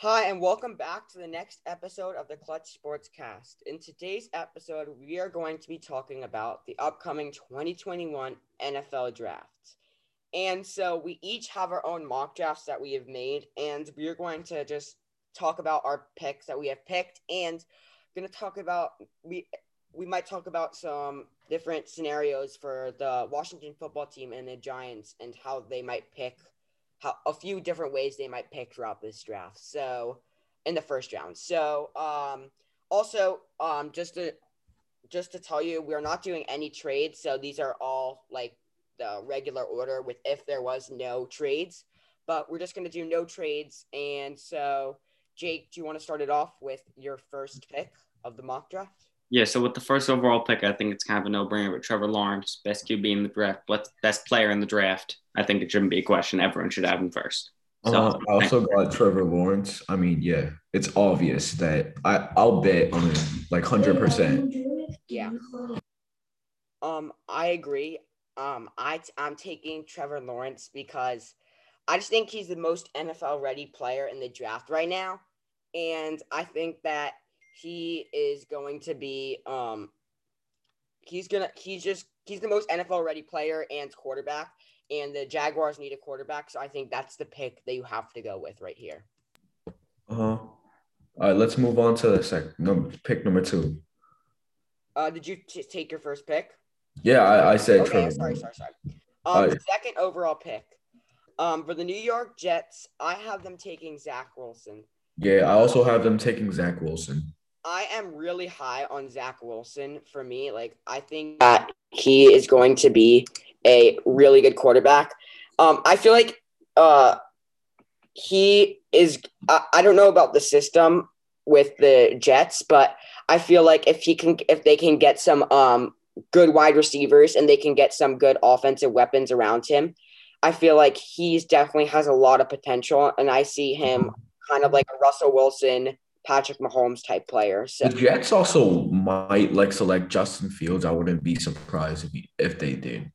Hi, and welcome back to the next episode of the Clutch Sports Cast. In today's episode, we are going to be talking about the upcoming 2021 NFL Draft. And so we each have our own mock drafts that we have made, and we are going to just talk about our picks that we have picked, and going to talk about we we might talk about some different scenarios for the Washington football team and the Giants and how they might pick how a few different ways they might pick throughout this draft. So in the first round. So um also um just to just to tell you, we are not doing any trades. So these are all like the regular order with if there was no trades. But we're just gonna do no trades. And so Jake, do you want to start it off with your first pick of the mock draft? Yeah, so with the first overall pick, I think it's kind of a no-brainer with Trevor Lawrence, best QB in the draft, best player in the draft. I think it shouldn't be a question. Everyone should have him first. So, uh, I also got Trevor Lawrence. I mean, yeah, it's obvious that I I'll bet on it like hundred percent. Yeah. Um, I agree. Um, I I'm taking Trevor Lawrence because I just think he's the most NFL ready player in the draft right now, and I think that he is going to be um he's gonna he's just he's the most NFL ready player and quarterback, and the Jaguars need a quarterback, so I think that's the pick that you have to go with right here. Uh huh. All right, let's move on to the second number pick number two. Uh, did you t- take your first pick? Yeah, I, I said. Okay, sorry, sorry, sorry. Um, right. second overall pick. Um, for the New York Jets, I have them taking Zach Wilson. Yeah, I also have them taking Zach Wilson. I am really high on Zach Wilson for me. Like, I think that he is going to be a really good quarterback. Um, I feel like uh, he is, I, I don't know about the system with the Jets, but I feel like if he can, if they can get some um, good wide receivers and they can get some good offensive weapons around him, I feel like he's definitely has a lot of potential. And I see him kind of like a Russell Wilson Patrick Mahomes type player. So the Jets also might like select Justin Fields. I wouldn't be surprised if he, if they did.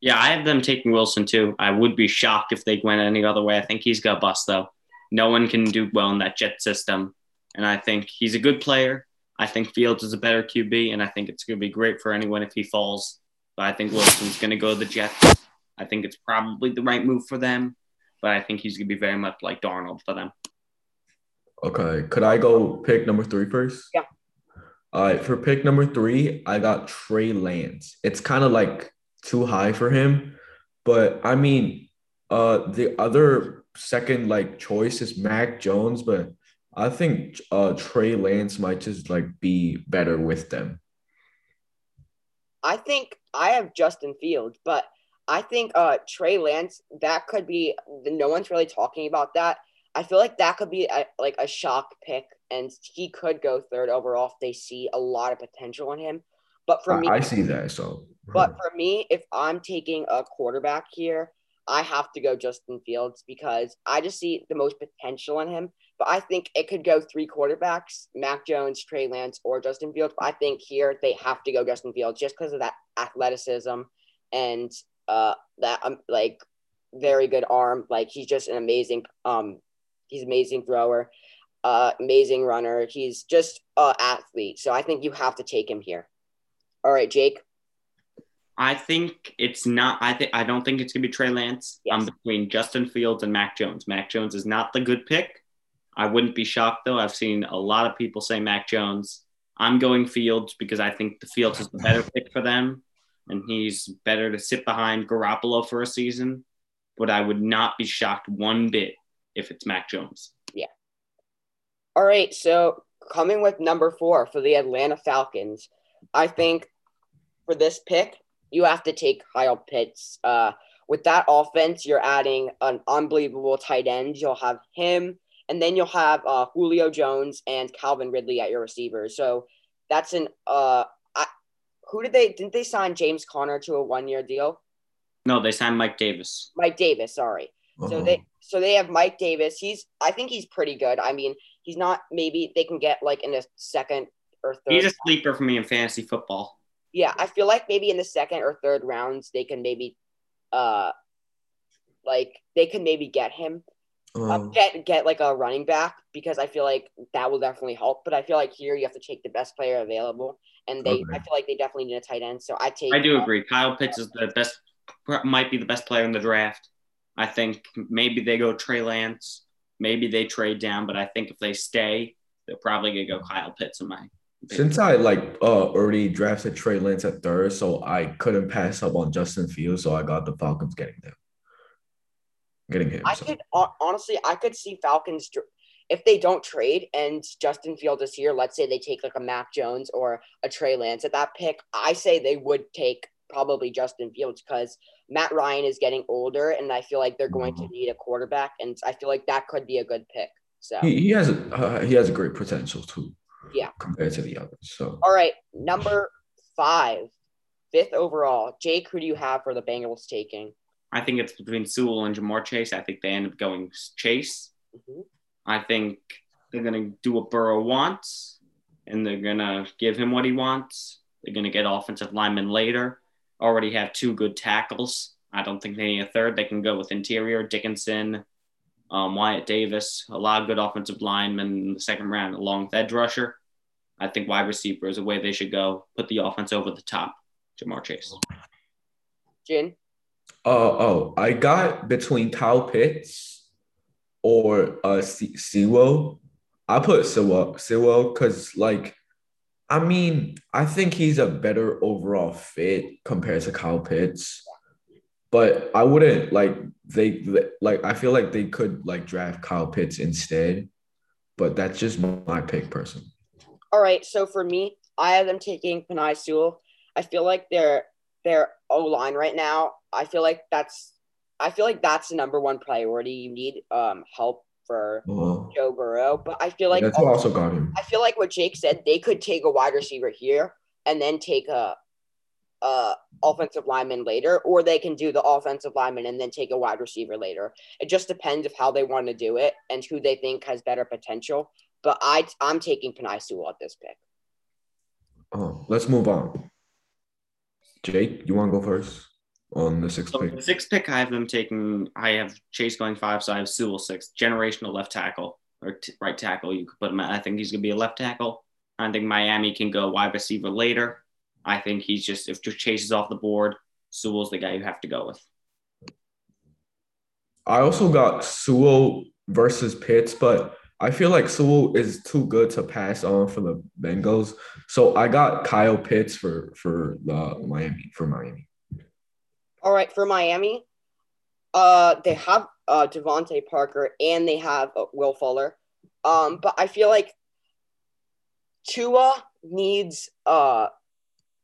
Yeah, I have them taking Wilson too. I would be shocked if they went any other way. I think he's got bust though. No one can do well in that Jet system, and I think he's a good player. I think Fields is a better QB, and I think it's going to be great for anyone if he falls. But I think Wilson's going to go to the Jets. I think it's probably the right move for them, but I think he's going to be very much like Darnold for them. Okay. Could I go pick number three first? Yeah. All right. For pick number three, I got Trey Lance. It's kind of like too high for him, but I mean, uh, the other second like choice is Mac Jones, but I think uh Trey Lance might just like be better with them. I think I have Justin Fields, but I think uh Trey Lance that could be no one's really talking about that I feel like that could be a, like a shock pick, and he could go third overall if they see a lot of potential in him. But for I, me, I see that. So, but for me, if I'm taking a quarterback here, I have to go Justin Fields because I just see the most potential in him. But I think it could go three quarterbacks: Mac Jones, Trey Lance, or Justin Fields. But I think here they have to go Justin Fields just because of that athleticism and uh that um like very good arm. Like he's just an amazing um He's amazing thrower, uh, amazing runner. He's just an athlete. So I think you have to take him here. All right, Jake. I think it's not. I think I don't think it's gonna be Trey Lance. Yes. I'm between Justin Fields and Mac Jones. Mac Jones is not the good pick. I wouldn't be shocked though. I've seen a lot of people say Mac Jones. I'm going Fields because I think the Fields is the better pick for them, and he's better to sit behind Garoppolo for a season. But I would not be shocked one bit if it's Mac Jones. Yeah. All right. So coming with number four for the Atlanta Falcons, I think for this pick, you have to take Kyle Pitts. Uh, with that offense, you're adding an unbelievable tight end. You'll have him, and then you'll have uh, Julio Jones and Calvin Ridley at your receivers. So that's an uh, I, who did they didn't they sign James Conner to a one year deal? No, they signed Mike Davis. Mike Davis, sorry. Uh-huh. So they so they have Mike Davis. He's I think he's pretty good. I mean, he's not maybe they can get like in the second or third. He's a sleeper for me in fantasy football. Yeah, I feel like maybe in the second or third rounds they can maybe uh like they can maybe get him. um, get get like a running back because I feel like that will definitely help. But I feel like here you have to take the best player available, and they okay. I feel like they definitely need a tight end. So I take. I do uh, agree. Kyle Pitts is the best, might be the best player in the draft. I think maybe they go Trey Lance, maybe they trade down, but I think if they stay, they're probably gonna go Kyle Pitts in my. Opinion. Since I like uh already drafted Trey Lance at third, so I couldn't pass up on Justin Fields, so I got the Falcons getting them getting him. I so. could honestly, I could see Falcons if they don't trade and Justin Fields is here. Let's say they take like a Mac Jones or a Trey Lance at that pick. I say they would take probably Justin Fields because Matt Ryan is getting older, and I feel like they're going to mm-hmm. need a quarterback, and I feel like that could be a good pick. So he, he has a uh, he has a great potential too. Yeah, compared to the others. So all right, number five, fifth overall. Jake, who do you have for the Bengals taking? I think it's between Sewell and Ja'Marr Chase. I think they end up going Chase. Mm-hmm. I think they're going to do what Burrow wants, and they're going to give him what he wants. They're going to get offensive linemen later. Already have two good tackles. I don't think they need a third. They can go with interior Dickerson, um, Wyatt Davis, a lot of good offensive linemen in the second round, along with edge rusher. I think wide receiver is a way they should go. Put the offense over the top. Ja'Marr Chase. Jin. Uh, oh, I got between Kyle Pitts or uh Sewell. I put Sewell Sewell because like I mean I think he's a better overall fit compared to Kyle Pitts, but I wouldn't like they like I feel like they could like draft Kyle Pitts instead, but that's just my pick person. All right, so for me, I have them taking Penei Sewell. I feel like they're their O line right now. I feel like that's I feel like that's the number one priority. You need um help for uh-huh. Joe Burrow, but I feel like that's also, also got him. I feel like what Jake said, they could take a wide receiver here and then take a uh offensive lineman later, or they can do the offensive lineman and then take a wide receiver later. It just depends of how they want to do it and who they think has better potential. But I I'm taking Penei Sewell at this pick. Oh, let's move on. Jake, you want to go first on the sixth so pick? The sixth pick, I have them taking. I have Chase going five, so I have Sewell six. Generational left tackle or t- right tackle. You could put him. At, I think he's going to be a left tackle. I think Miami can go wide receiver later. I think he's just if Chase is off the board, Sewell's the guy you have to go with. I also got Sewell versus Pitts, but I feel like Sewell is too good to pass on for the Bengals. So I got Kyle Pitts for for the Miami for Miami. All right, for Miami, uh, they have uh DeVante Parker and they have uh, Will Fuller. Um, but I feel like Tua needs uh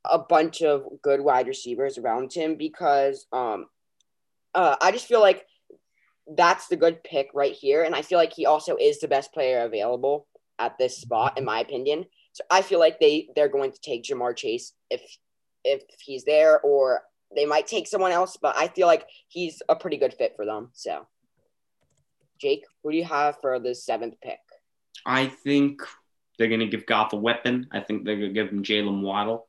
a bunch of good wide receivers around him because um uh I just feel like that's the good pick right here. And I feel like he also is the best player available at this spot, in my opinion. So I feel like they they're going to take Ja'Marr Chase if if he's there, or they might take someone else. But I feel like he's a pretty good fit for them. So, Jake, who do you have for the seventh pick? I think they're going to give Goff a weapon. I think they're going to give him Jaylen Waddle.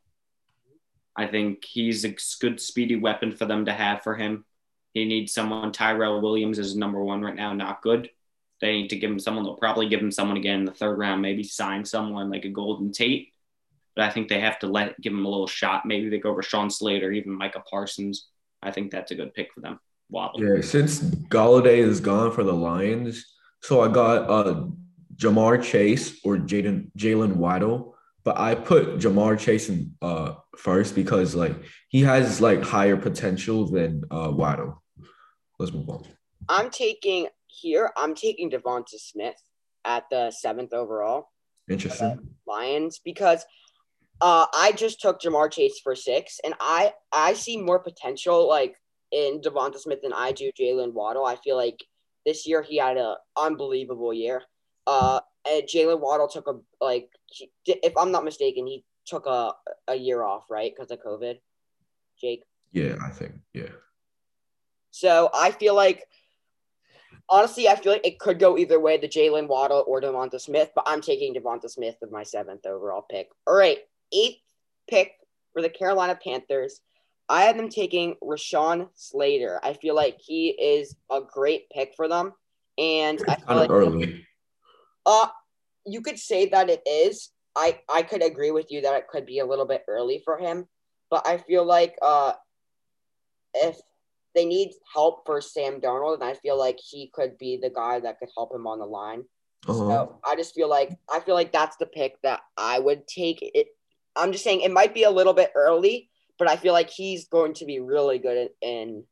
I think he's a good speedy weapon for them to have for him. He needs someone. Tyrell Williams is number one right now, not good. They need to give him someone. They'll probably give him someone again in the third round, maybe sign someone like a Golden Tate. But I think they have to let give him a little shot. Maybe they go Rashawn Slater, even Micah Parsons. I think that's a good pick for them. Waddle. Yeah, since Golladay is gone for the Lions, so I got uh Ja'Marr Chase or Jaden Jaylen Waddle, but I put Ja'Marr Chase in uh first because like he has like higher potential than uh Waddle. Let's move on. I'm taking here. I'm taking Devonta Smith at the seventh overall. Interesting. Lions because uh, I just took Ja'Marr Chase for six, and I I see more potential like in Devonta Smith than I do Jaylen Waddle. I feel like this year he had an unbelievable year. Uh, and Jaylen Waddle took a like if I'm not mistaken, he took a a year off right because of COVID. Jake. Yeah, I think yeah. So I feel like, honestly, I feel like it could go either way, the Jaylen Waddle or Devonta Smith, but I'm taking Devonta Smith with my seventh overall pick. All right, eighth pick for the Carolina Panthers. I have them taking Rashawn Slater. I feel like he is a great pick for them. and I feel Kind like of early. uh you could say that it is. I I could agree with you that it could be a little bit early for him, but I feel like uh if they need help for Sam Darnold, and I feel like he could be the guy that could help him on the line. Uh-huh. So I just feel like I feel like that's the pick that I would take. It. I'm just saying it might be a little bit early, but I feel like he's going to be really good in.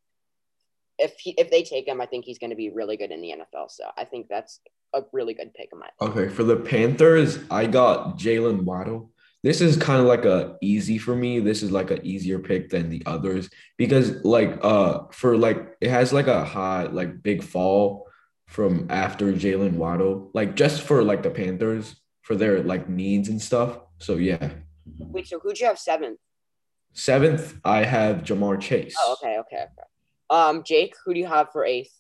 if he if they take him, I think he's going to be really good in the NFL. So I think that's a really good pick of mine. Okay, for the Panthers, I got Jaylen Waddle. This is kind of like a easy for me. This is like an easier pick than the others because like uh for like it has like a high like big fall from after Jaylen Waddle, like just for like the Panthers for their like needs and stuff. So yeah. Wait, so who'd you have seventh? Seventh, I have Ja'Marr Chase. Oh, okay, okay, okay. Um, Jake, who do you have for eighth?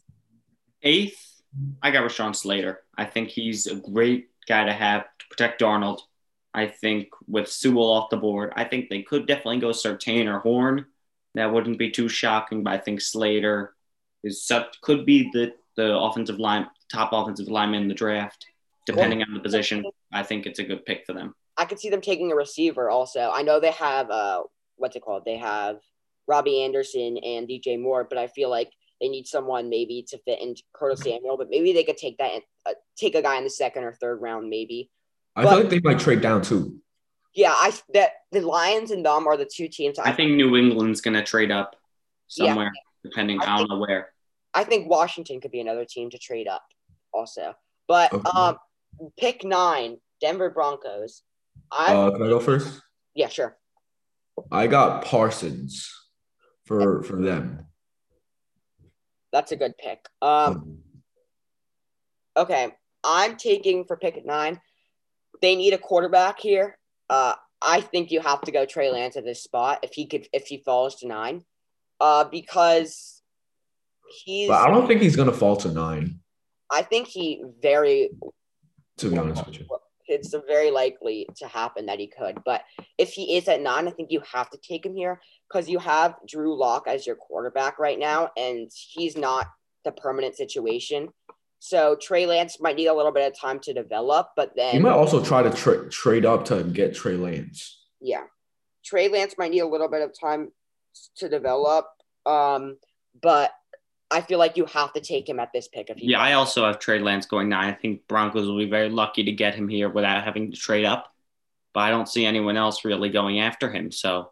Eighth, I got Rashawn Slater. I think he's a great guy to have to protect Darnold. I think with Sewell off the board, I think they could definitely go Surtain or Horn. That wouldn't be too shocking, but I think Slater is such, could be the, the offensive line, top offensive lineman in the draft, depending on the position. I think it's a good pick for them. I could see them taking a receiver also. I know they have uh what's it called? They have Robbie Anderson and DJ Moore, but I feel like they need someone maybe to fit in Curtis Samuel, but maybe they could take that uh, take a guy in the second or third round maybe. I feel like they might trade down too. Yeah, I that the Lions and them are the two teams. I think New England's going to trade up Yeah. somewhere, depending. I I, don't think- know where. I think Washington could be another team to trade up also. But Okay. um pick nine, Denver Broncos. I Uh, can I go first? yeah, sure. I got Parsons for for them. That's a good pick. Um Okay, I'm taking for pick at nine. They need a quarterback here. Uh, I think you have to go Trey Lance at this spot if he could if he falls to nine, uh, because he's. but I don't think he's gonna fall to nine. I think he very. To be honest with you. It's very likely to happen that he could, but if he is at nine, I think you have to take him here because you have Drew Lock as your quarterback right now, and he's not the permanent situation. So Trey Lance might need a little bit of time to develop, but then you might also try to tra- trade up to get Trey Lance. yeah, Trey Lance might need a little bit of time to develop. Um, but I feel like you have to take him at this pick if he Yeah, I also have Trey Lance going nine. I think Broncos will be very lucky to get him here without having to trade up. But I don't see anyone else really going after him. So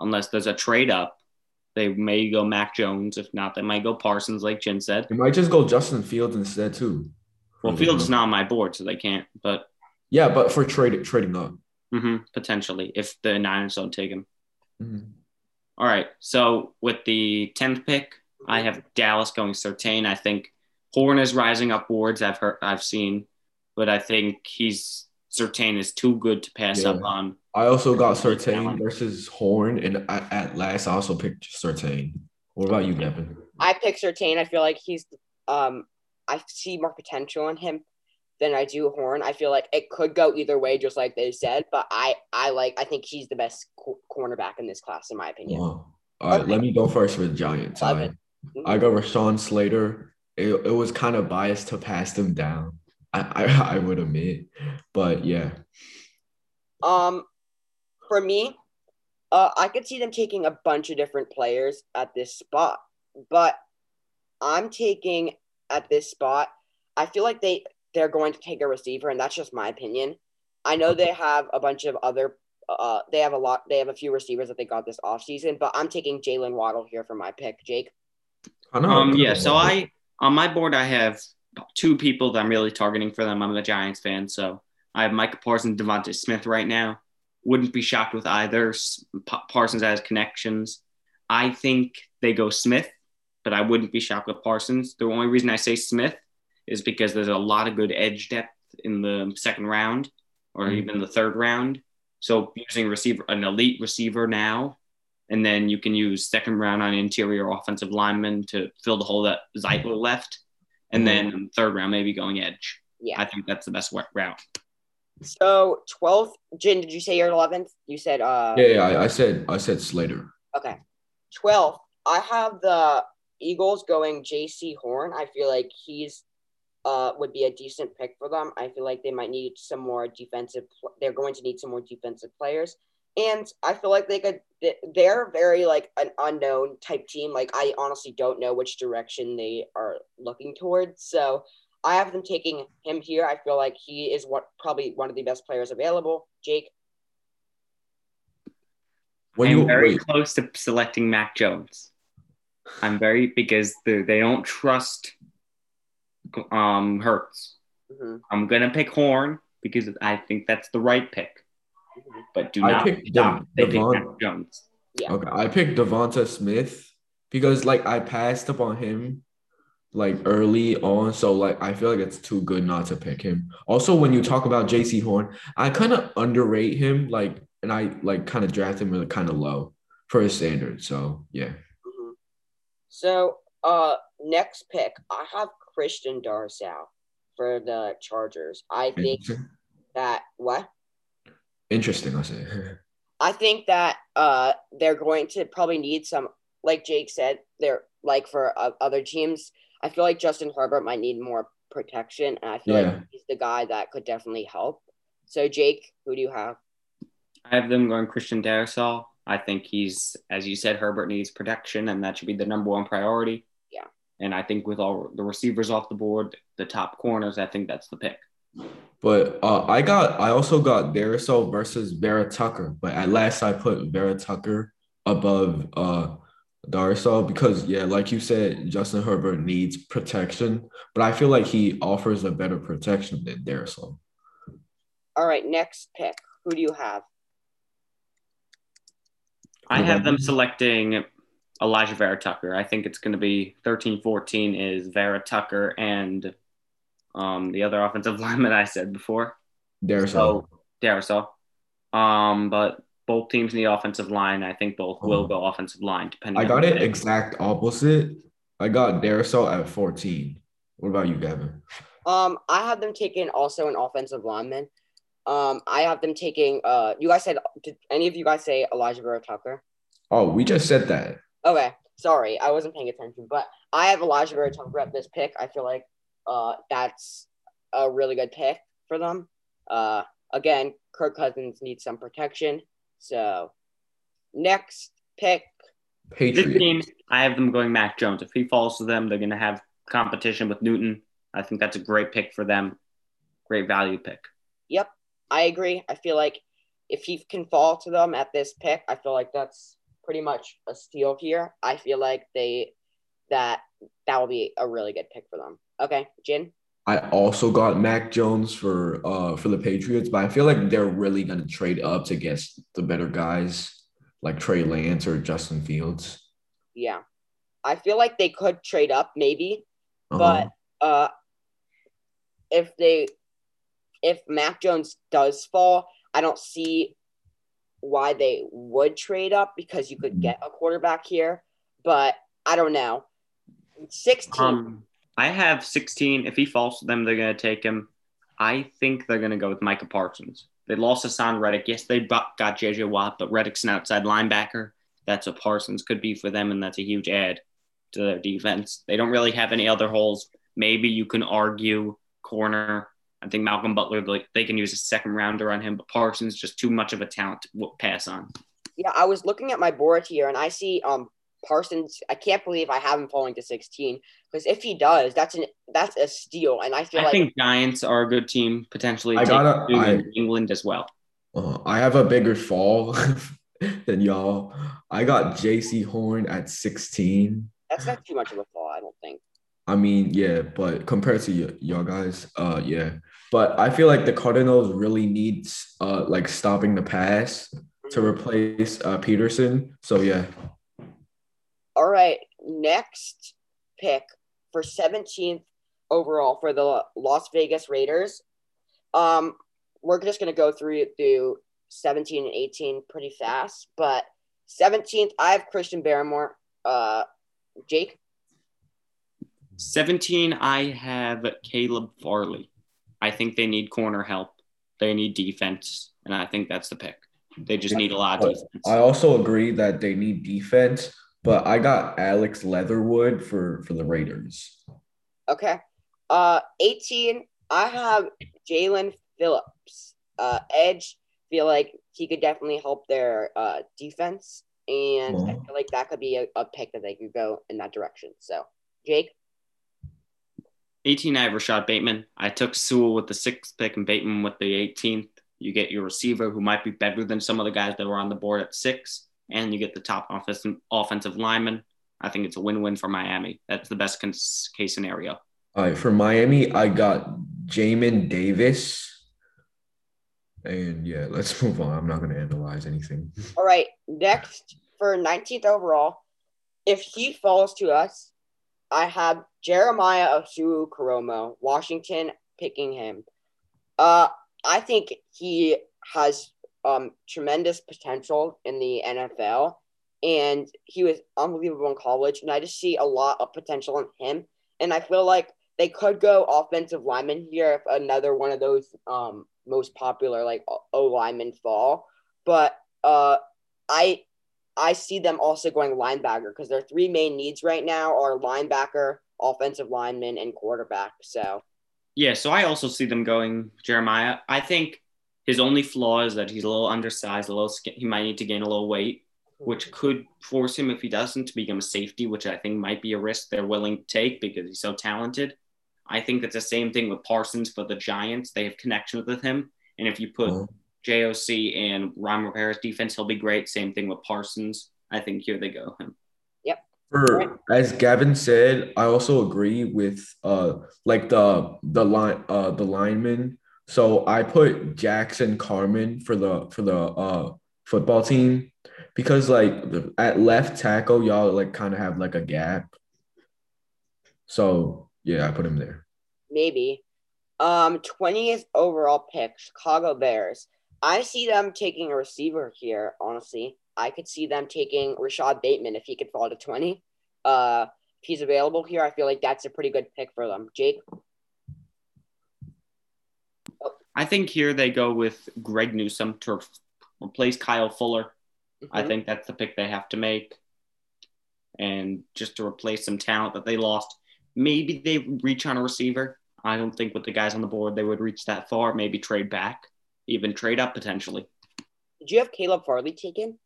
unless there's a trade up, they may go Mac Jones. If not, they might go Parsons, like Jin said. They might just go Justin Fields instead too. Well, Fields is not on my board, so they can't. But Yeah, but for trade trading up. mhm, potentially, if the Niners don't take him. Mhm. All right. So with the tenth pick, I have Dallas going Surtain. I think Horn is rising up boards. I've heard, I've seen, but I think he's Surtain is too good to pass Yeah. up on. I also got Surtain versus Horn, and at, at last I also picked Surtain. What about you, Devin? I pick Surtain. I feel like he's um I see more potential in him than I do Horn. I feel like it could go either way, just like they said. But I I like I think he's the best co- cornerback in this class, in my opinion. Wow. All right, let me go first for the Giants. Love I, it. I got Rashawn Slater. It, it was kind of biased to pass them down. I, I I would admit, but yeah, Um, for me, uh, I could see them taking a bunch of different players at this spot, but I'm taking at this spot. I feel like they they're going to take a receiver, and that's just my opinion. I know they have a bunch of other. Uh, they have a lot. They have a few receivers that they got this offseason, but I'm taking Jaylen Waddle here for my pick. Jake. I know. Um, yeah. So I on my board I have two people that I'm really targeting for them. I'm a Giants fan, so I have Micah Parsons, DeVonta Smith right now. Wouldn't be shocked with either. Parsons has connections. I think they go Smith, but I wouldn't be shocked with Parsons. The only reason I say Smith is because there's a lot of good edge depth in the second round or Mhm. even the third round. So using receiver, an elite receiver now, and then you can use second round on interior offensive lineman to fill the hole that Zeitler left, and then third round maybe going edge. Yeah. I think that's the best wa- route. So twelfth, Jin. Did you say you're eleventh? You said uh. yeah, yeah. I, I said I said Slater. Okay. 12th, I have the Eagles going Jaycee Horn. I feel like he's uh, would be a decent pick for them. I feel like they might need some more defensive. They're going to need some more defensive players, and I feel like they could. They're very like an unknown type team. Like I honestly don't know which direction they are looking towards. So I have them taking him here. I feel like he is what probably one of the best players available. Jake. When I'm very wait. close to selecting Mac Jones. I'm very because the, they don't trust um Hurts. Mm-hmm. I'm gonna pick Horn because I think that's the right pick. But do I not pick stop. De- Devon- pick Jones. Yeah. Okay, I picked Devonta Smith because like I passed up on him like early on, so like I feel like it's too good not to pick him. Also, when you talk about Jaycee Horn, I kind of underrate him, like, and I like kind of draft him kind of low for his standards. So yeah. Mm-hmm. So uh, next pick, I have Christian Darrisaw for the Chargers. I think that what? Interesting, I say. I think that uh, they're going to probably need some, like Jake said, they're like for uh, other teams. I feel like Justin Herbert might need more protection, and I feel yeah. like he's the guy that could definitely help. So, Jake, who do you have? I have them going Christian Darrisaw. I think he's, as you said, Herbert needs protection, and that should be the number one priority. Yeah. And I think with all the receivers off the board, the top corners, I think that's the pick. But uh, I got, I also got Darrisaw versus Vera Tucker. But at last, I put Vera Tucker above uh, Darrisaw because, yeah, like you said, Justin Herbert needs protection. But I feel like he offers a better protection than Darrisaw. All right, next pick. Who do you have? I have them selecting Elijah Vera Tucker. I think it's going to be 13 14 is Vera Tucker and um, the other offensive lineman I said before. Darrisaw. So, Darrisaw. Um, but both teams need offensive line. I think both will go offensive line, depending I got it exact opposite. I got Darrisaw at 14. What about you, Gavin? Um, I have them taking also an offensive lineman. Um, I have them taking uh you guys said did any of you guys say Elijah Burrow Tucker? Oh, we just said that. Okay, sorry, I wasn't paying attention, but I have Elijah Burrow Tucker at this pick. I feel like uh, that's a really good pick for them. Uh, again, Kirk Cousins needs some protection. So, next pick. Patriots. team, I have them going Mac Jones. If he falls to them, they're going to have competition with Newton. I think that's a great pick for them. Great value pick. Yep, I agree. I feel like if he can fall to them at this pick, I feel like that's pretty much a steal here. I feel like they that that will be a really good pick for them. Okay, Jin. I also got Mac Jones for uh for the Patriots, but I feel like they're really gonna trade up to get the better guys like Trey Lance or Justin Fields. Yeah. I feel like they could trade up maybe, uh-huh. but uh if they if Mac Jones does fall, I don't see why they would trade up because you could get a quarterback here, but I don't know. 16. Um, I have 16. If he falls to them, they're going to take him. I think they're going to go with Micah Parsons. They lost Haason Reddick. Yes, they got JJ Watt, but Reddick's an outside linebacker. That's what Parsons could be for them, and that's a huge add to their defense. They don't really have any other holes. Maybe you can argue corner I think Malcolm Butler, like they can use a second rounder on him, but Parsons just too much of a talent to pass on. Yeah, I was looking at my board here and I see um Parsons. I can't believe I have him falling to 16 because if he does, that's an that's a steal. And I feel I like think Giants are a good team potentially. I got England as well. Uh, I have a bigger fall than y'all. I got Jaycee Horn at 16. That's not too much of a fall, I don't think. I mean, yeah, but compared to y- y'all guys, uh, yeah. But I feel like the Cardinals really needs uh like stopping the pass to mm-hmm. replace uh, Peterson. So yeah. All right, next pick for 17th overall for the Las Vegas Raiders. Um, we're just gonna go through through 17 and 18 pretty fast, but 17th I have Christian Barmore. Uh, Jake. 17, I have Caleb Farley. I think they need corner help. They need defense, and I think that's the pick. They just need a lot of defense. I also agree that they need defense, but I got Alex Leatherwood for for the Raiders. Okay. Uh, 18, I have Jaelan Phillips. Uh, edge, feel like he could definitely help their uh, defense. And I Mhm. feel like that could be a, a pick that they could go in that direction. So, Jake, 18, I have Rashod Bateman. I took Sewell with the sixth pick and Bateman with the 18th. You get your receiver who might be better than some of the guys that were on the board at six, and you get the top offensive offensive lineman. I think it's a win-win for Miami. That's the best case scenario. All right, for Miami, I got Jamin Davis. And yeah, let's move on. I'm not going to analyze anything. all right, next for 19th overall, if he falls to us, I have Jeremiah Osu Karomo, Washington, picking him. Uh, I think he has um, tremendous potential in the NFL, and he was unbelievable in college. And I just see a lot of potential in him. And I feel like they could go offensive lineman here if another one of those um, most popular like O linemen fall. But uh, I I see them also going linebacker because their three main needs right now are linebacker, offensive lineman, and quarterback. So Yeah, so I also see them going Jeremiah. I think his only flaw is that he's a little undersized, a little skin- he might need to gain a little weight, which could force him if he doesn't to become a safety, which I think might be a risk they're willing to take because he's so talented. I think that's the same thing with Parsons for the Giants. They have connections with him, and if you put Oh. JOC and Ron Rivera's defense, he'll be great. Same thing with Parsons. I think here they go him. For as Gavin said, I also agree with uh like the the line uh the lineman. So I put Jackson Carman for the for the uh football team because like at left tackle y'all like kind of have like a gap. So yeah, I put him there. maybe. Um, 20th overall pick, Chicago Bears. I see them taking a receiver here, honestly. I could see them taking Rashod Bateman if he could fall to 20. Uh, if he's available here, I feel like that's a pretty good pick for them. Jake? I think here they go with Greg Newsome to replace Kyle Fuller. I Mhm. think that's the pick they have to make. And just to replace some talent that they lost. Maybe they reach on a receiver. I don't think with the guys on the board they would reach that far. Maybe trade back, even trade up potentially. Did you have Caleb Farley taken?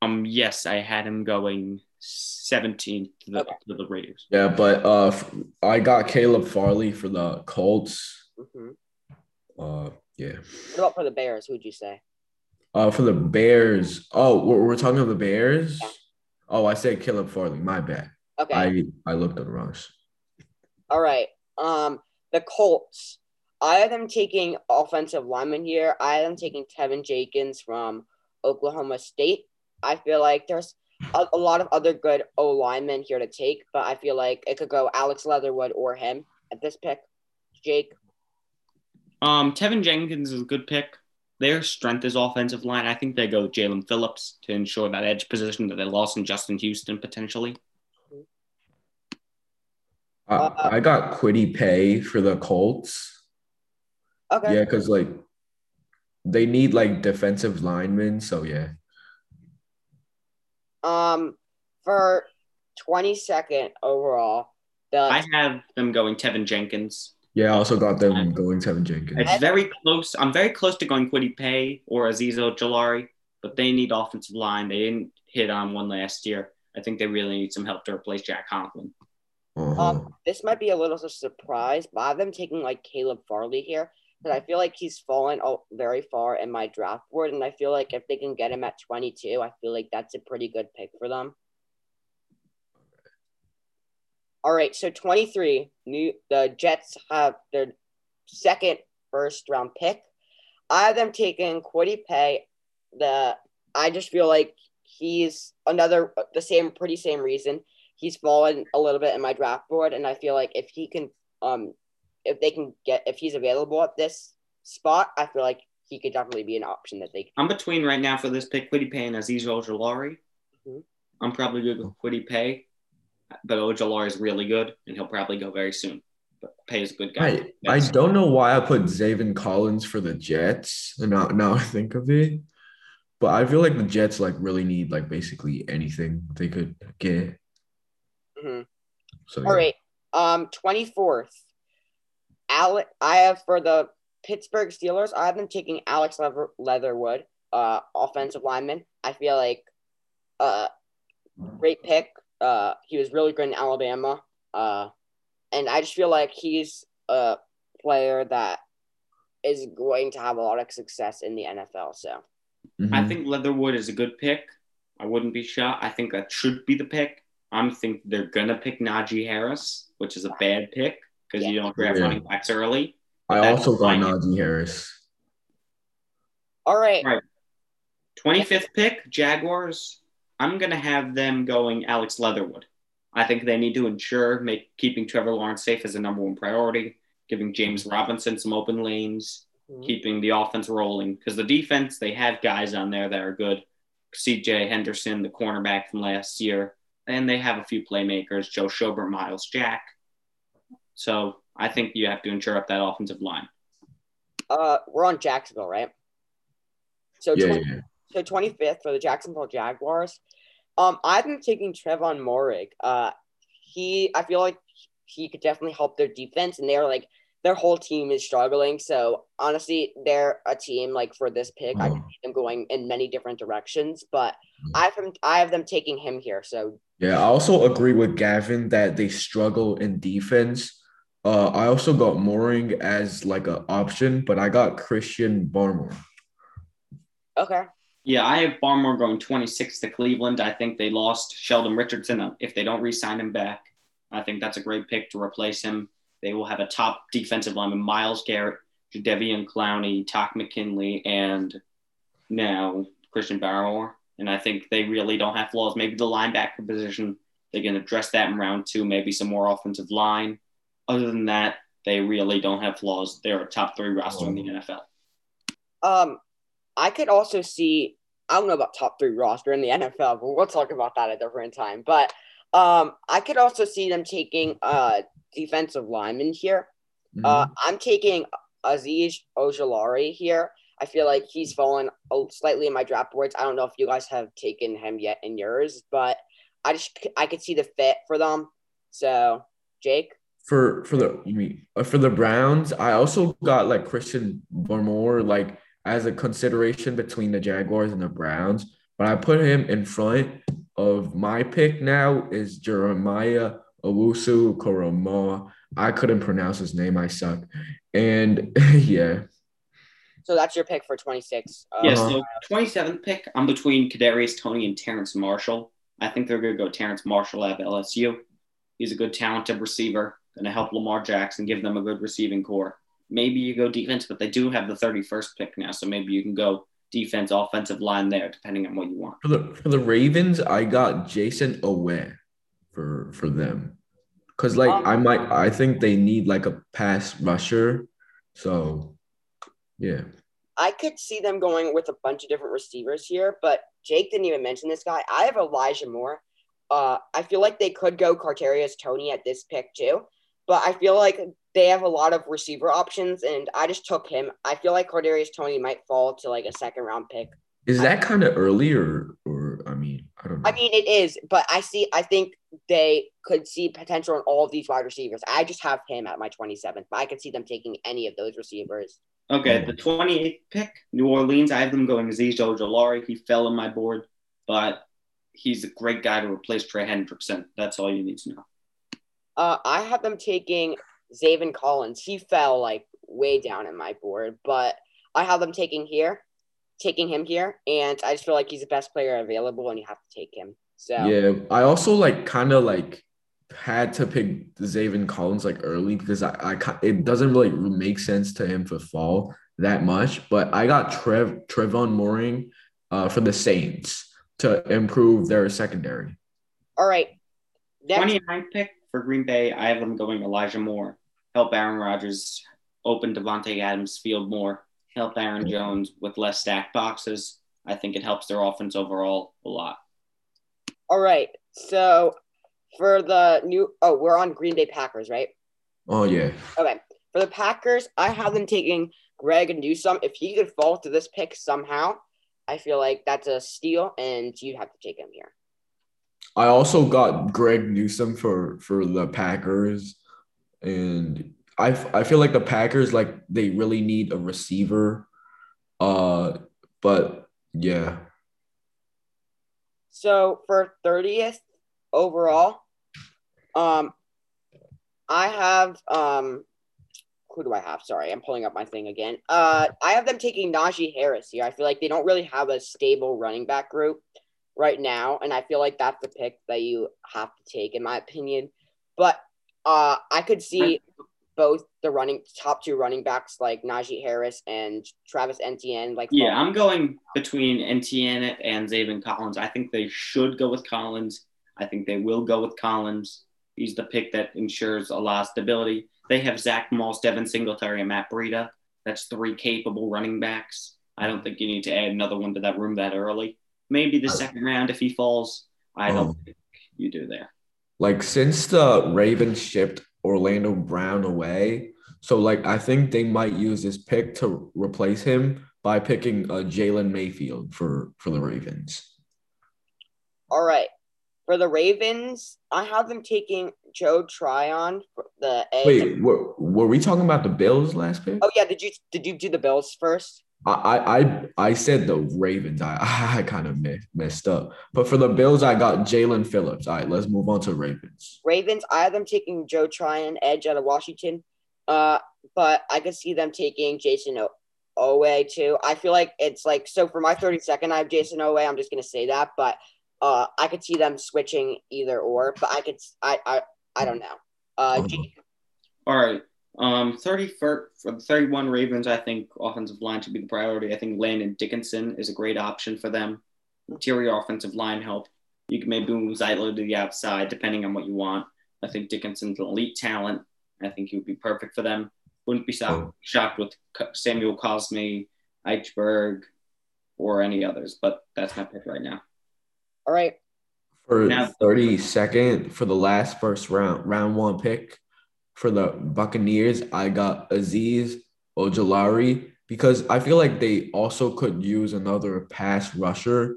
Um, yes, I had him going 17th to the, Okay. to the Raiders. Yeah, but uh f- I got Caleb Farley for the Colts. hmm Uh yeah. What about for the Bears? Who'd you say? Uh for the Bears. Oh, we're, we're talking about the Bears? Yeah. Oh, I said Caleb Farley. My bad. Okay. I I looked at the wrong. All right. Um, the Colts. I have them taking offensive lineman here. I have them taking Teven Jenkins from Oklahoma State. I feel like there's a, a lot of other good O linemen here to take, but I feel like it could go Alex Leatherwood or him at this pick. Jake. Um, Teven Jenkins is a good pick. Their strength is offensive line. I think they go Jaelan Phillips to ensure that edge position that they lost in Justin Houston potentially. I, Uh, I got Kwity Paye for the Colts. Okay. Yeah, because like they need like defensive linemen. So yeah. Um, for twenty second overall, the I have them going Teven Jenkins. Yeah, I also got them going Teven Jenkins. It's very close. I'm very close to going Kwity Paye or Azeez Ojulari, but they need offensive line. They didn't hit on one last year. I think they really need some help to replace Jack Conklin. Uh-huh. Um, this might be a little surprise, but I have them taking like Caleb Farley here because I feel like he's fallen very far in my draft board, and I feel like if they can get him at 22, I feel like that's a pretty good pick for them. All right, so 23, new the Jets have their second first round pick. I have them taking Kwity Paye. The I just feel like he's another the same pretty same reason he's fallen a little bit in my draft board, and I feel like if he can, um, if they can get if he's available at this spot, I feel like he could definitely be an option that they. I'm between right now for this pick Kwity Paye and Azeez Ojulari. Mhm. I'm probably good with Kwity Paye, but Ojulari is really good, and he'll probably go very soon. But Paye is a good guy. I, I don't know why I put Zaven Collins for the Jets. And now now I think of it. But I feel like the Jets like really need like basically anything they could get. Mhm. So All right, um, twenty fourth, Alec, I have for the Pittsburgh Steelers, I have them taking Alex Leather, Leatherwood, uh, offensive lineman. I feel like, uh, great pick. Uh, he was really good in Alabama. Uh, and I just feel like he's a player that is going to have a lot of success in the NFL. So Mhm. I think Leatherwood is a good pick. I wouldn't be shocked. I think that should be the pick. I'm think they're gonna pick Najee Harris, which is a bad pick because you don't draft Yeah. running backs early. I also got fine. Najee Harris. all right, Right. 25th pick, Jaguars. I'm gonna have them going Alex Leatherwood. I think they need to ensure make keeping Trevor Lawrence safe as a number one priority, giving James Robinson some open lanes, Mhm. keeping the offense rolling. Because the defense, they have guys on there that are good. CJ Henderson, the cornerback from last year, and they have a few playmakers, Joe Schobert, Myles Jack. So I think you have to ensure up that offensive line. uh, we're on Jacksonville, right? So Yeah, 20 yeah, yeah. So 25th for the Jacksonville Jaguars. Um, I've been taking Trevon Moehrig. Uh, he, I feel like he could definitely help their defense, and they're like their whole team is struggling. So honestly, they're a team like for this pick. I can Oh. see them going in many different directions, but I have them, I have them taking him here. So Yeah, I also agree with Gavin that they struggle in defense. Uh, I also got Moehrig as like an option, but I got Christian Barmore. okay, Yeah, I have Barmore going 26 to Cleveland. I think they lost Sheldon Richardson. If they don't re-sign him back, I think that's a great pick to replace him. They will have a top defensive lineman, Myles Garrett, Jadeveon Clowney, Takk McKinley, and now Christian Barmore. And I think they really don't have flaws. Maybe the linebacker position, they can address that in round two, maybe some more offensive line. Other than that, they really don't have flaws. They're a top three roster in the NFL. um, I could also see. I don't know about top three roster in the NFL, but we'll talk about that at a different time. But um, I could also see them taking uh defensive lineman here. Uh, Mhm. I'm taking Azeez Ojulari here. I feel like he's fallen slightly in my draft boards. I don't know if you guys have taken him yet in yours, but I just I could see the fit for them. So, Jake, for for the you mean uh, for the Browns, I also got like Christian Barmore like as a consideration between the Jaguars and the Browns, but I put him in front of my pick now is Jeremiah Owusu Koramoah. I couldn't pronounce his name. I suck. And yeah, so that's your pick for 26. Uh, Yeah, Uh-huh. so 27th pick, I'm between Kadarius Toney and Terrace Marshall. I think they're going to go Terrace Marshall at LSU. He's a good, talented receiver, going to help Lamar Jackson, give them a good receiving corps. Maybe you go defense, but they do have the 31st pick now, so maybe you can go defense, offensive line there, depending on what you want. for the for the Ravens, I got Jayson Oweh for for them. Cause like Um, I might I think they need like a pass rusher. So yeah. I could see them going with a bunch of different receivers here, but Jake didn't even mention this guy. I have Elijah Moore. Uh, I feel like they could go Kadarius Toney at this pick too, but I feel like they have a lot of receiver options, and I just took him. I feel like Kadarius Toney might fall to like a second round pick. Is that kind of early or or I mean, I don't know. I mean, it is, but I see. I think they could see potential in all of these wide receivers. I just have him at my 27th, but I could see them taking any of those receivers. Okay, the 28th pick, New Orleans. I have them going Azeez Ojulari. He fell on my board, but he's a great guy to replace Trey Hendrickson. That's all you need to know. Uh, I have them taking Zaven Collins. He fell like way down in my board, but I have them taking here, taking him here, and I just feel like he's the best player available, and you have to take him. So yeah, I also like kind of like had to pick Zaven Collins like early because I, I it doesn't really make sense to him to fall that much. But I got Trev Trevon Moehrig uh, for the Saints to improve their secondary. all right, next 29th pick for Green Bay. I have them going Elijah Moore. Help Aaron Rodgers open Davante Adams field more. Help Aaron Jones with less stacked boxes. I think it helps their offense overall a lot. all right. So for the new, oh, we're on Green Bay Packers, right? Oh yeah, Okay. For the Packers, I have them taking Greg Newsome. If he could fall to this pick somehow, I feel like that's a steal, and you'd have to take him here. I also got Greg Newsome for for the Packers, and I I feel like the Packers like they really need a receiver. Uh, but yeah. So for 30th overall, um, I have um, who do I have? Sorry, I'm pulling up my thing again. Uh, I have them taking Najee Harris here. I feel like they don't really have a stable running back group right now, and I feel like that's the pick that you have to take, in my opinion. But uh, I could see both the running top two running backs like Najee Harris and Travis Etienne. Like Yeah, I'm going between Etienne and Zaven Collins. I think they should go with Collins. I think they will go with Collins. He's the pick that ensures a lot of stability. They have Zach Moss, Devin Singletary, and Matt Breida. That's three capable running backs. I don't think you need to add another one to that room that early. Maybe the second round if he falls. I don't Um, think you do there. Like since the Ravens shipped Orlando Brown away, so like I think they might use this pick to replace him by picking uh, Jalen Mayfield for for the Ravens. All right. For the Ravens, I have them taking Joe Tryon for the edge. Wait, were, were we talking about the Bills last pick? Oh yeah, did you did you do the Bills first? I, I I I said the Ravens. I I kind of messed up. But for the Bills, I got Jaelan Phillips. All right, let's move on to Ravens. Ravens, I have them taking Joe Tryon edge out of Washington. Uh, but I could see them taking Jayson o- Oweh too. I feel like it's like so for my 30 second, I have Jayson Oweh. I'm just gonna say that, but uh, I could see them switching either or. But I could, I, I, I don't know. Uh, Oh. Jake- All right. Um, 30 for, for 31 Ravens, I think offensive line should be the priority. I think Landon Dickerson is a great option for them. Interior offensive line help. You can maybe move Zeitler to the outside, depending on what you want. I think Dickerson's an elite talent. I think he would be perfect for them. Wouldn't be shocked, Oh. shocked with Samuel Cosmi, Eichenberg, or any others, but that's my pick right now. all right. For Now- 32nd, for the last first round, round one pick for the Buccaneers, I got Azeez Ojulari because I feel like they also could use another pass rusher,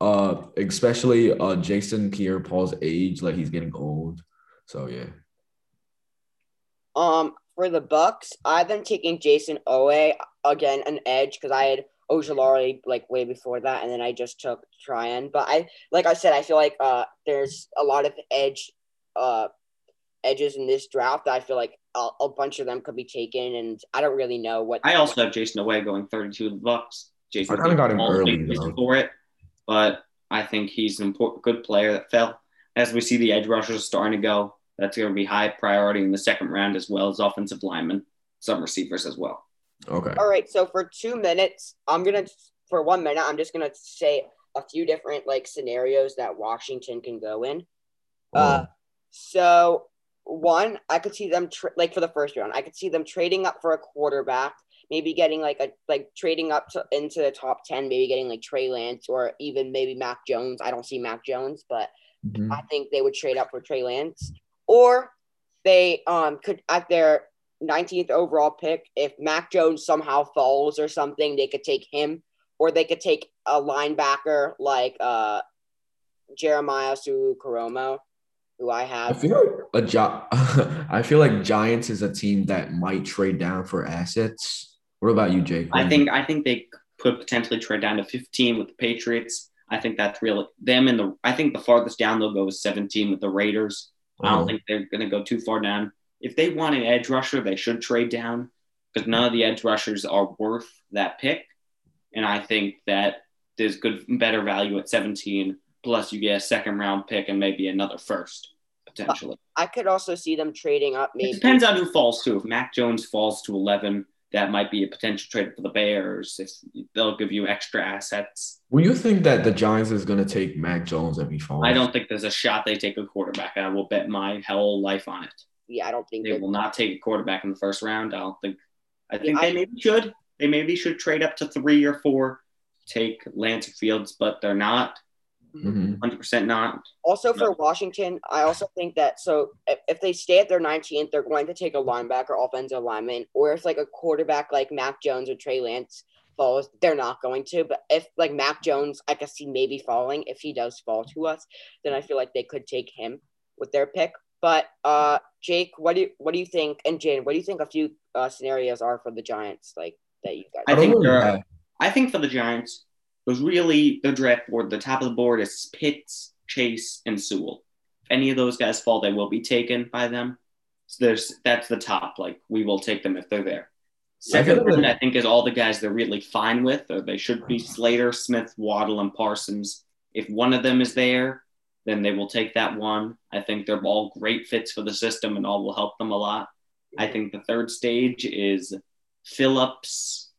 uh, especially uh, Jason Pierre Paul's age, like he's getting old. So yeah. Um, for the Bucks, I've been taking Jayson Oweh again, an edge because I had Ojulari like way before that, and then I just took Tryon. But I, like I said, I feel like uh, there's a lot of edge, uh, edges in this draft. That I feel like a, a bunch of them could be taken, and I don't really know what. I also have Jayson Oweh going 32 to Bucks. Jayson I kinda got him early, big reason though. for it, but I think he's an important, good player that fell. As we see the edge rushers starting to go, that's going to be high priority in the second round, as well as offensive linemen, some receivers as well. Okay. All right, so for two minutes, I'm gonna for one minute, I'm just gonna say a few different like scenarios that Washington can go in. Uh, so one, I could see them tra- like for the first round, I could see them trading up for a quarterback, maybe getting like a like trading up to into the top ten, maybe getting like Trey Lance or even maybe Mac Jones. I don't see Mac Jones, but Mhm. I think they would trade up for Trey Lance, or they um could at their 19th overall pick, if Mac Jones somehow falls or something, they could take him, or they could take a linebacker like uh Jeremiah Owusu Koramoah, who I I have. feel like a job. I feel like Giants is a team that might trade down for assets. What about you, Jake? I think I think they could potentially trade down to 15 with the Patriots. I think that's really them in the. I think the farthest down they'll go is 17 with the Raiders. I Oh. don't uh-huh. think they're going to go too far down. If they want an edge rusher, they should trade down because none of the edge rushers are worth that pick. And I think that there's good, better value at 17. Plus, you get a second round pick and maybe another first potentially. I could also see them trading up. Maybe It depends on who falls to. If Mac Jones falls to 11, that might be a potential trade for the Bears. If they'll give you extra assets. Will you think that the Giants is going to take Mac Jones if he falls? I don't think there's a shot they take a quarterback. I will bet my whole life on it. Yeah, I don't think They will not take a quarterback in the first round. I don't think. I think Yeah, I- they maybe should. They maybe should trade up to three or four, take Lance Fields, but they're not. Mhm. 100% not. Also for No. Washington, I also think that so if, if they stay at their 19th, they're going to take a linebacker, offensive lineman, or if like a quarterback like Mac Jones or Trey Lance falls, they're not going to. But if like Mac Jones, I can see maybe falling. If he does fall to us, then I feel like they could take him with their pick. But uh, Jake, what do you what do you think? And Jane, what do you think a few uh, scenarios are for the Giants like that you guys? I I think there are, I think for the Giants, was really the draft board. The top of the board is Pitts, Chase, and Sewell. If any of those guys fall, they will be taken by them. So there's that's the top. Like we will take them if they're there. Second I think, is all the guys they're really fine with, or they should be Slater, Smith, Waddle, and Parsons. If one of them is there, then they will take that one. I think they're all great fits for the system and all will help them a lot. I think the third stage is Phillips,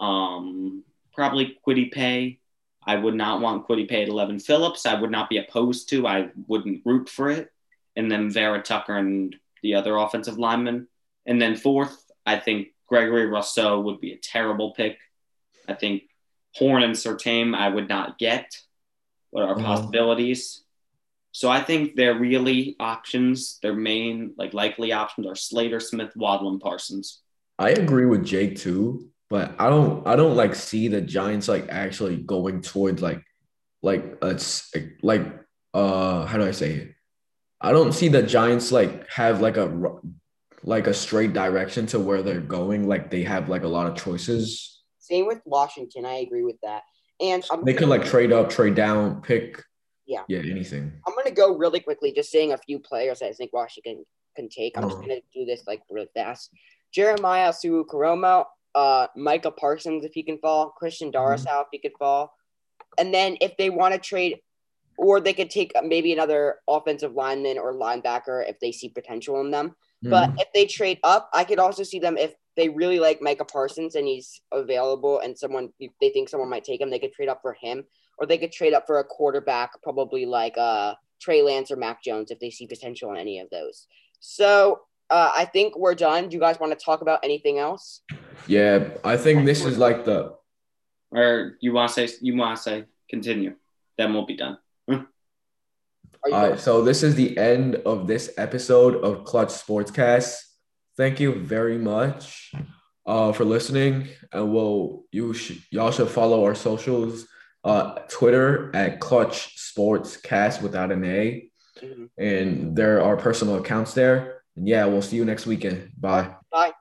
um, probably Kwity Paye. I would not want Kwity Paye at 11. Phillips, I would not be opposed to. I wouldn't root for it. And then Vera Tucker and the other offensive lineman. And then fourth, I think Gregory Rousseau would be a terrible pick. I think Horn and Surtain I would not get. What are Mhm. possibilities? So I think their really options, their main like likely options are Slater, Smith, Waddle, and Parsons. I agree with Jake too, but I don't I don't like see the Giants like actually going towards like like a like uh how do I say it? I don't see the Giants like have like a like a straight direction to where they're going. Like they have like a lot of choices. Same with Washington. I agree with that. And I'm They could like trade up, trade down, pick Yeah. yeah anything. I'm gonna go really quickly, just saying a few players that I think Washington can take. I'm just Uh-huh. gonna do this like really fast. Jeremiah Owusu Koramoah, uh, Micah Parsons if he can fall, Christian Darrisaw if he could fall, and then if they want to trade, or they could take maybe another offensive lineman or linebacker if they see potential in them. But if they trade up, I could also see them if they really like Micah Parsons and he's available and someone if they think someone might take him, they could trade up for him, or they could trade up for a quarterback, probably like uh Trey Lance or Mac Jones if they see potential in any of those. So uh, I think we're done. Do you guys want to talk about anything else? yeah, I think this is like the Or you want to say you want to say continue? Then we'll be done. Are you All right, so this is the end of this episode of Clutch Sportscast. Thank you very much uh, for listening, and we'll you sh- y'all should follow our socials, uh, Twitter at Clutch Sportscast without an A, Mhm. and there are personal accounts there. And yeah, we'll see you next weekend. Bye. Bye.